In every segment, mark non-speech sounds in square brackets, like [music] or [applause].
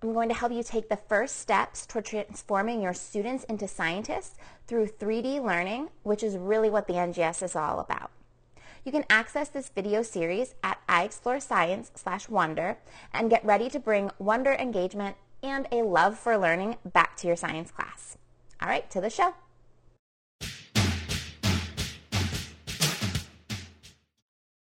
I'm going to help you take the first steps toward transforming your students into scientists through 3D learning, which is really what the NGSS is all about. You can access this video series at iExploreScience slash wonder and get ready to bring wonder engagement and a love for learning back to your science class. All right, to the show.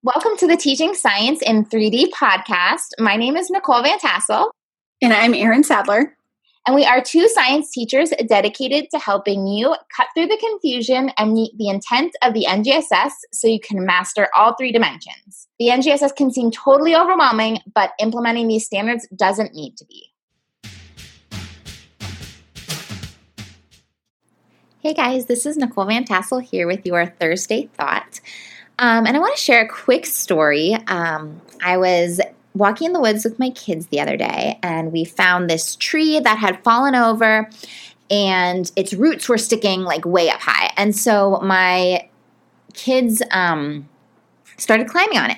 Welcome to the Teaching Science in 3D podcast. My name is Nicole Van Tassel. And I'm Erin Sadler. And we are two science teachers dedicated to helping you cut through the confusion and meet the intent of the NGSS so you can master all three dimensions. The NGSS can seem totally overwhelming, but implementing these standards doesn't need to be. Hey guys, this is Nicole Van Tassel here with your Thursday Thought. Um, and I want to share a quick story. Um, I was walking in the woods with my kids the other day, and we found this tree that had fallen over and its roots were sticking like way up high. And so my kids um, started climbing on it.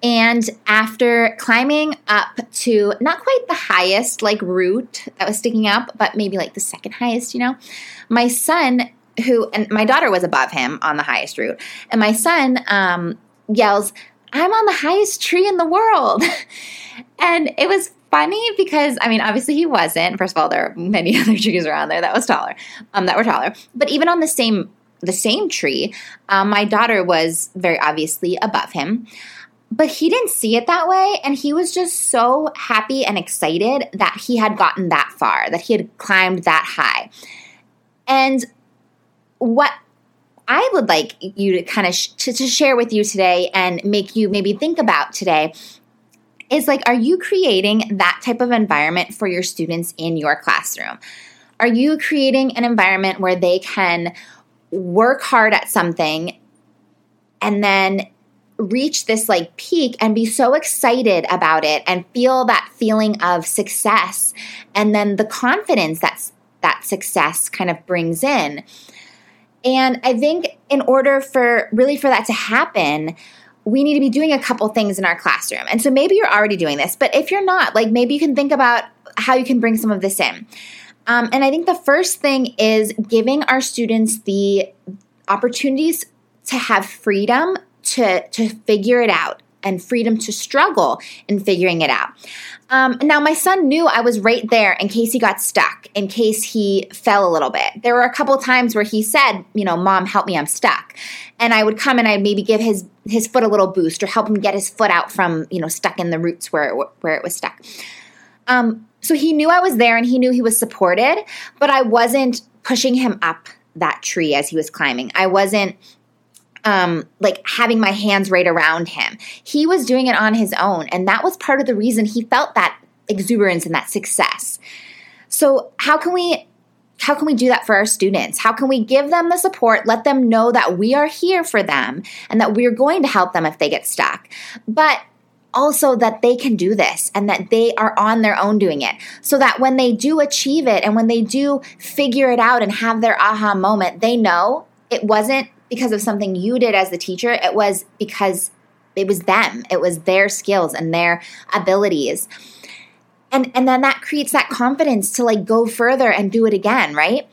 And after climbing up to not quite the highest like root that was sticking up, but maybe like the second highest, you know, my son, who and my daughter was above him on the highest root, and my son um, yells, I'm on the highest tree in the world. [laughs] and it was funny because I mean, obviously he wasn't. First of all, there are many [laughs] other trees around there that was taller, um, that were taller. But even on the same the same tree, um, my daughter was very obviously above him. But he didn't see it that way, and he was just so happy and excited that he had gotten that far, that he had climbed that high. And what I would like you to kind of sh- to, to share with you today and make you maybe think about today is like, are you creating that type of environment for your students in your classroom? Are you creating an environment where they can work hard at something and then reach this like peak and be so excited about it and feel that feeling of success and then the confidence that's that success kind of brings in? And I think in order for really for that to happen, we need to be doing a couple things in our classroom. And so maybe you're already doing this, but if you're not, like maybe you can think about how you can bring some of this in. Um, and I think the first thing is giving our students the opportunities to have freedom to, to figure it out and freedom to struggle in figuring it out. Um, now, my son knew I was right there in case he got stuck, in case he fell a little bit. There were a couple times where he said, "You know, mom, help me, I'm stuck," and I would come and I'd maybe give his his foot a little boost or help him get his foot out from you know stuck in the roots where it, where it was stuck. Um, so he knew I was there and he knew he was supported, but I wasn't pushing him up that tree as he was climbing. I wasn't um, like having my hands right around him. He was doing it on his own. And that was part of the reason he felt that exuberance and that success. So how can we how can we do that for our students? How can we give them the support, let them know that we are here for them and that we're going to help them if they get stuck? But also that they can do this and that they are on their own doing it so that when they do achieve it and when they do figure it out and have their aha moment, they know it wasn't because of something you did as the teacher. It was because it was them. It was their skills and their abilities. And and then that creates that confidence to like go further and do it again, right?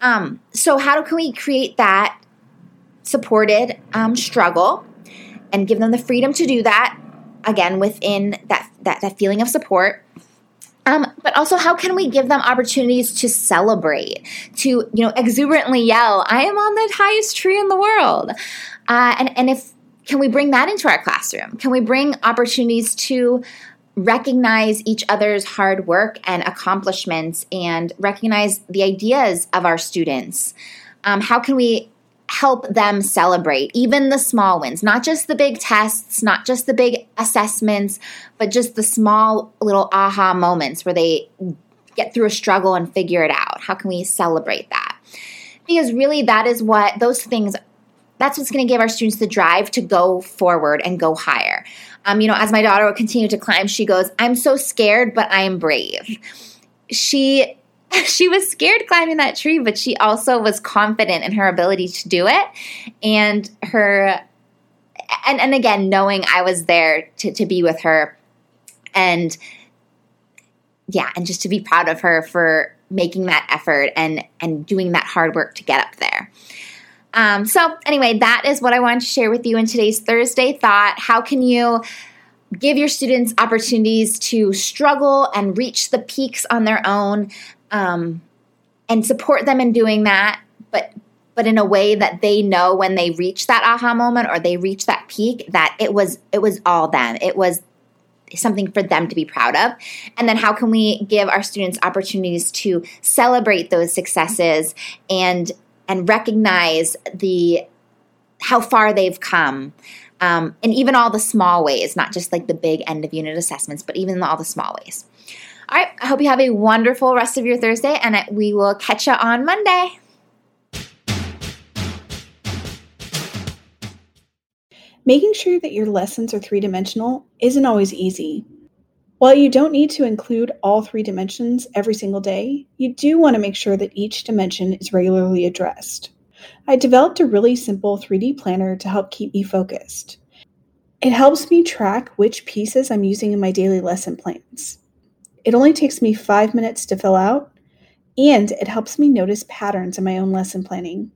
Um, so how can we create that supported um, struggle and give them the freedom to do that again within that that, that feeling of support um, but also, how can we give them opportunities to celebrate, to you know, exuberantly yell, "I am on the highest tree in the world," uh, and and if can we bring that into our classroom? Can we bring opportunities to recognize each other's hard work and accomplishments, and recognize the ideas of our students? Um, how can we help them celebrate even the small wins, not just the big tests, not just the big assessments, but just the small little aha moments where they get through a struggle and figure it out? How can we celebrate that? Because really, that is what those things that's what's going to give our students the drive to go forward and go higher. Um, you know, as my daughter will continue to climb, she goes, I'm so scared, but I am brave. She [laughs] she was scared climbing that tree, but she also was confident in her ability to do it. And her and and again, knowing I was there to, to be with her and yeah, and just to be proud of her for making that effort and and doing that hard work to get up there. Um, so, anyway, that is what I wanted to share with you in today's Thursday thought. How can you give your students opportunities to struggle and reach the peaks on their own um, and support them in doing that, but but in a way that they know when they reach that aha moment or they reach that peak that it was it was all them. It was something for them to be proud of. And then how can we give our students opportunities to celebrate those successes and and recognize the how far they've come um, and even all the small ways not just like the big end of unit assessments but even all the small ways all right i hope you have a wonderful rest of your thursday and we will catch you on monday Making sure that your lessons are three dimensional isn't always easy. While you don't need to include all three dimensions every single day, you do want to make sure that each dimension is regularly addressed. I developed a really simple 3D planner to help keep me focused. It helps me track which pieces I'm using in my daily lesson plans. It only takes me five minutes to fill out, and it helps me notice patterns in my own lesson planning.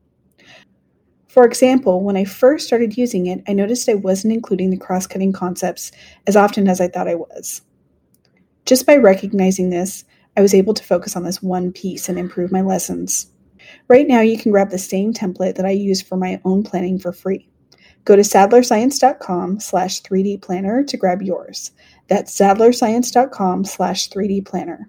For example, when I first started using it, I noticed I wasn't including the cross cutting concepts as often as I thought I was. Just by recognizing this, I was able to focus on this one piece and improve my lessons. Right now, you can grab the same template that I use for my own planning for free. Go to sadlerscience.com slash 3D planner to grab yours. That's sadlerscience.com slash 3D planner.